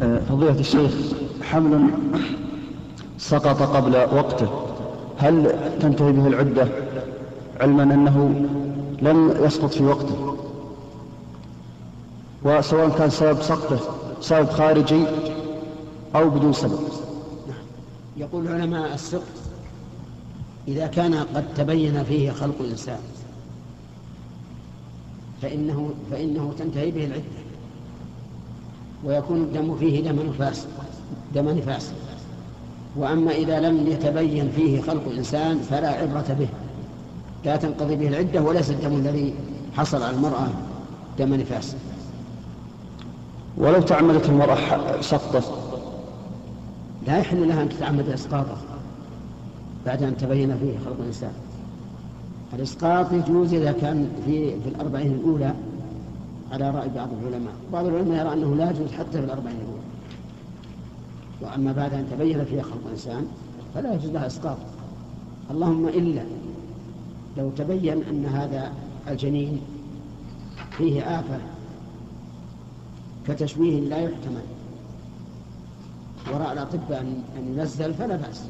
فضيلة الشيخ حمل سقط قبل وقته. هل تنتهي به العدة علما أنه لم يسقط في وقته؟ وسواء كان سبب سقطه سبب خارجي أو بدون سبب. يقول العلماء السقط إذا كان قد تبين فيه خلق الإنسان فإنه, فإنه تنتهي به العدة. ويكون الدم فيه دم نفاس دم نفاس. وأما إذا لم يتبين فيه خلق الإنسان فلا عبرة به. لا تنقضي به العدة وليس الدم الذي حصل على المرأة دم نفاس. ولو تعمدت المرأة سقطه لا يحل لها أن تتعمد إسقاطه بعد أن تبين فيه خلق الإنسان. الإسقاط يجوز إذا كان في في الأربعين الأولى على رأي بعض العلماء. بعض العلماء يرى أنه لا يجوز حتى في الأربعين الأولى وأما بعد أن تبين فيها خلق الإنسان فلا يجوز لها إسقاط. اللهم إلا لو تبين أن هذا الجنين فيه آفة كتشويه لا يحتمل. ورأى الأطباء أن ينزل فلا بأس.